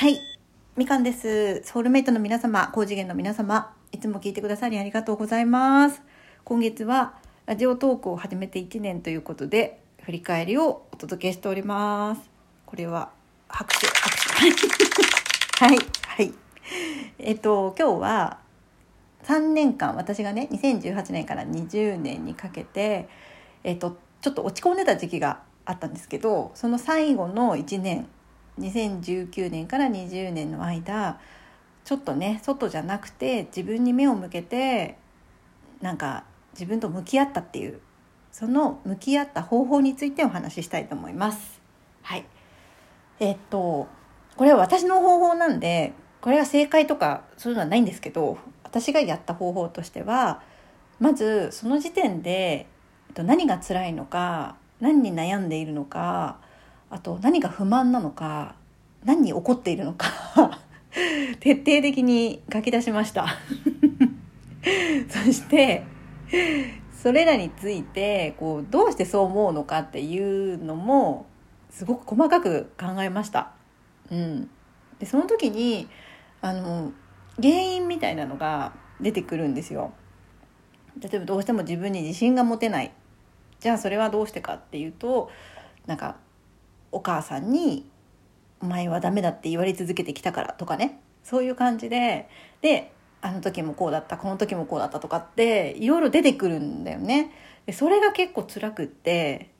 はい。みかんです。ソウルメイトの皆様、高次元の皆様、いつも聞いてくださりありがとうございます。今月はラジオトークを始めて1年ということで、振り返りをお届けしております。これは拍手、拍手。はい。はい。えっと、今日は3年間、私がね、2018年から20年にかけて、えっと、ちょっと落ち込んでた時期があったんですけど、その最後の1年、2019年から20年の間ちょっとね外じゃなくて自分に目を向けてなんか自分と向き合ったっていうその向き合った方法についてお話ししたいと思います。はいえっとこれは私の方法なんでこれが正解とかそういうのはないんですけど私がやった方法としてはまずその時点で何が辛いのか何に悩んでいるのかあと何が不満なのか何に怒っているのか 徹底的に書き出しました そしてそれらについてこうどうしてそう思うのかっていうのもすごく細かく考えました。うん、でその時にあの原因みたいなのが出てくるんですよ。例えばどうしても自分に自信が持てないじゃあそれはどうしてかっていうとなんかお母さんに「お前はダメだって言われ続けてきたから」とかねそういう感じでであの時もこうだったこの時もこうだったとかっていろいろ出てくるんだよね。でそれが結構辛くって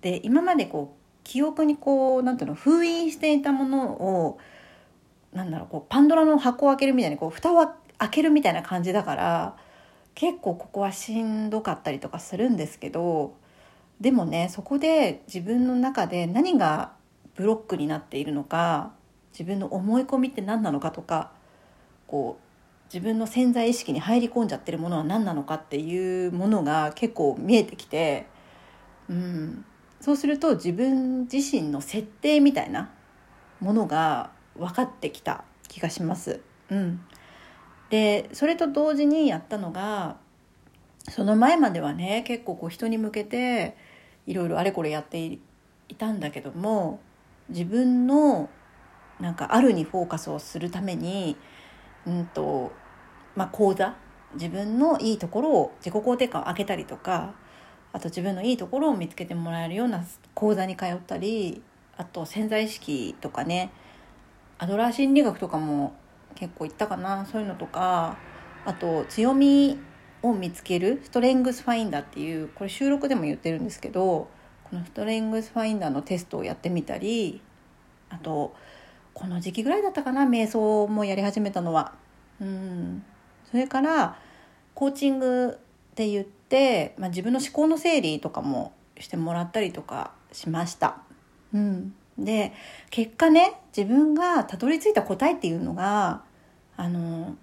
で今までこう記憶にこうなんていうの封印していたものをなんだろうこうパンドラの箱を開けるみたいにこう蓋を開けるみたいな感じだから結構ここはしんどかったりとかするんですけどでもねそこで自分の中で何がブロックになっているのか自分の思い込みって何なのかとかこう自分の潜在意識に入り込んじゃってるものは何なのかっていうものが結構見えてきて、うん、そうすると自分自身の設定みたいなものが分かってきた気がします。うん、でそれと同時にやったのがその前まではね結構こう人に向けていろいろあれこれやっていたんだけども自分のなんかあるにフォーカスをするために、うんとまあ、講座？自分のいいところを自己肯定感を上げたりとかあと自分のいいところを見つけてもらえるような講座に通ったりあと潜在意識とかねアドラー心理学とかも結構行ったかなそういうのとかあと強みを見つけるストレングスファインダーっていうこれ収録でも言ってるんですけどこのストレングスファインダーのテストをやってみたりあとこの時期ぐらいだったかな瞑想もやり始めたのは。うんそれからコーチングって言って、まあ、自分の思考の整理とかもしてもらったりとかしました。うん、で結果ね自分がたどり着いた答えっていうのがあの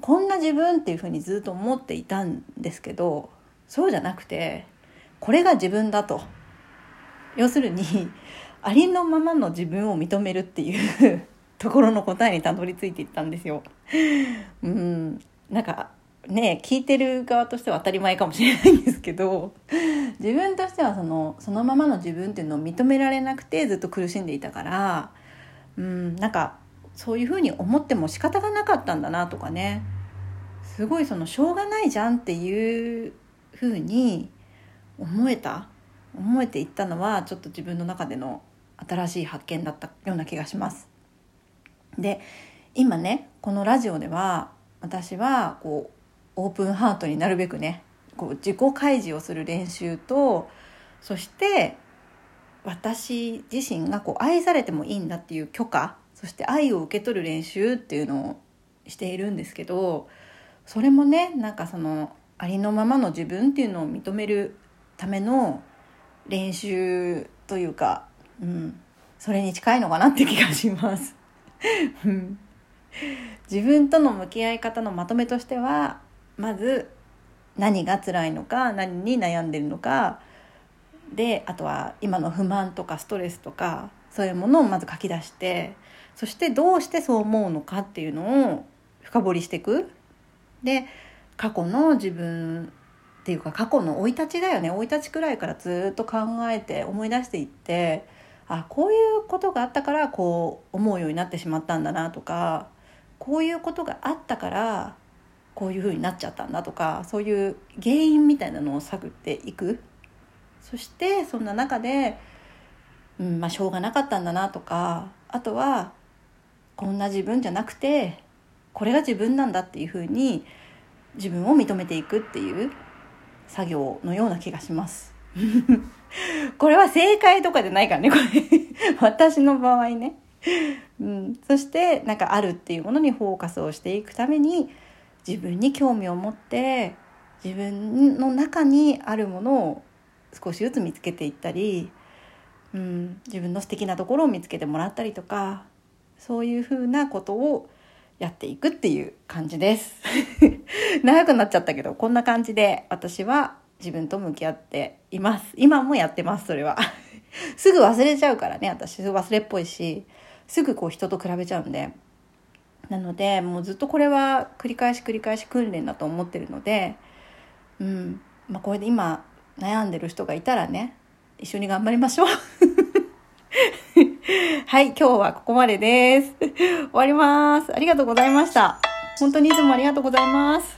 こんな自分っていうふうにずっと思っていたんですけどそうじゃなくてこれが自分だと。要するにありのままの自分を認めるっていう ところの答えにたどり着いていったんですよ。うん、なんかね聞いてる側としては当たり前かもしれないんですけど自分としてはそのそのままの自分っていうのを認められなくてずっと苦しんでいたから、うん、なんかそういうふうに思っても仕方がなかったんだなとかねすごいそのしょうがないじゃんっていうふうに思えた思えていったのはちょっと自分の中での新しい発見だったような気がします。で今ねこのラジオでは私はこうオープンハートになるべくねこう自己開示をする練習とそして私自身がこう愛されてもいいんだっていう許可そして愛を受け取る練習っていうのをしているんですけどそれもねなんかそのありのままの自分っていうのを認めるための練習というか、うん、それに近いのかなって気がします。自分との向き合い方のまとめとしてはまず何が辛いのか何に悩んでるのかであとは今の不満とかストレスとかそういうものをまず書き出してそしてどうしてそう思うのかっていうのを深掘りしていく。で過去の自分っていうか過去の生い立ちだよね。生い立ちくらいからずっと考えて思い出していってあこういうことがあったからこう思うようになってしまったんだなとかこういうことがあったからこういうふうになっちゃったんだとかそういう原因みたいなのを探っていく。そしてそんな中で、うんまあ、しょうがなかったんだなとかあとはこんな自分じゃなくてこれが自分なんだっていうふうに自分を認めていくっていう作業のような気がします。これは正解とかじゃないからね、これ。私の場合ね。うん、そしてなんかあるっていうものにフォーカスをしていくために自分に興味を持って自分の中にあるものを少しずつ見つけていったり、うん、自分の素敵なところを見つけてもらったりとかそういうふうなことをやっていくっていう感じです 長くなっちゃったけどこんな感じで私は自分と向き合っています。今もやってます、それは。すぐ忘れちゃうからね、私忘れっぽいし、すぐこう人と比べちゃうんで。なので、もうずっとこれは繰り返し繰り返し訓練だと思ってるので、うん。まあこれで今悩んでる人がいたらね、一緒に頑張りましょう。はい、今日はここまでです。終わります。ありがとうございました。本当にいつもありがとうございます。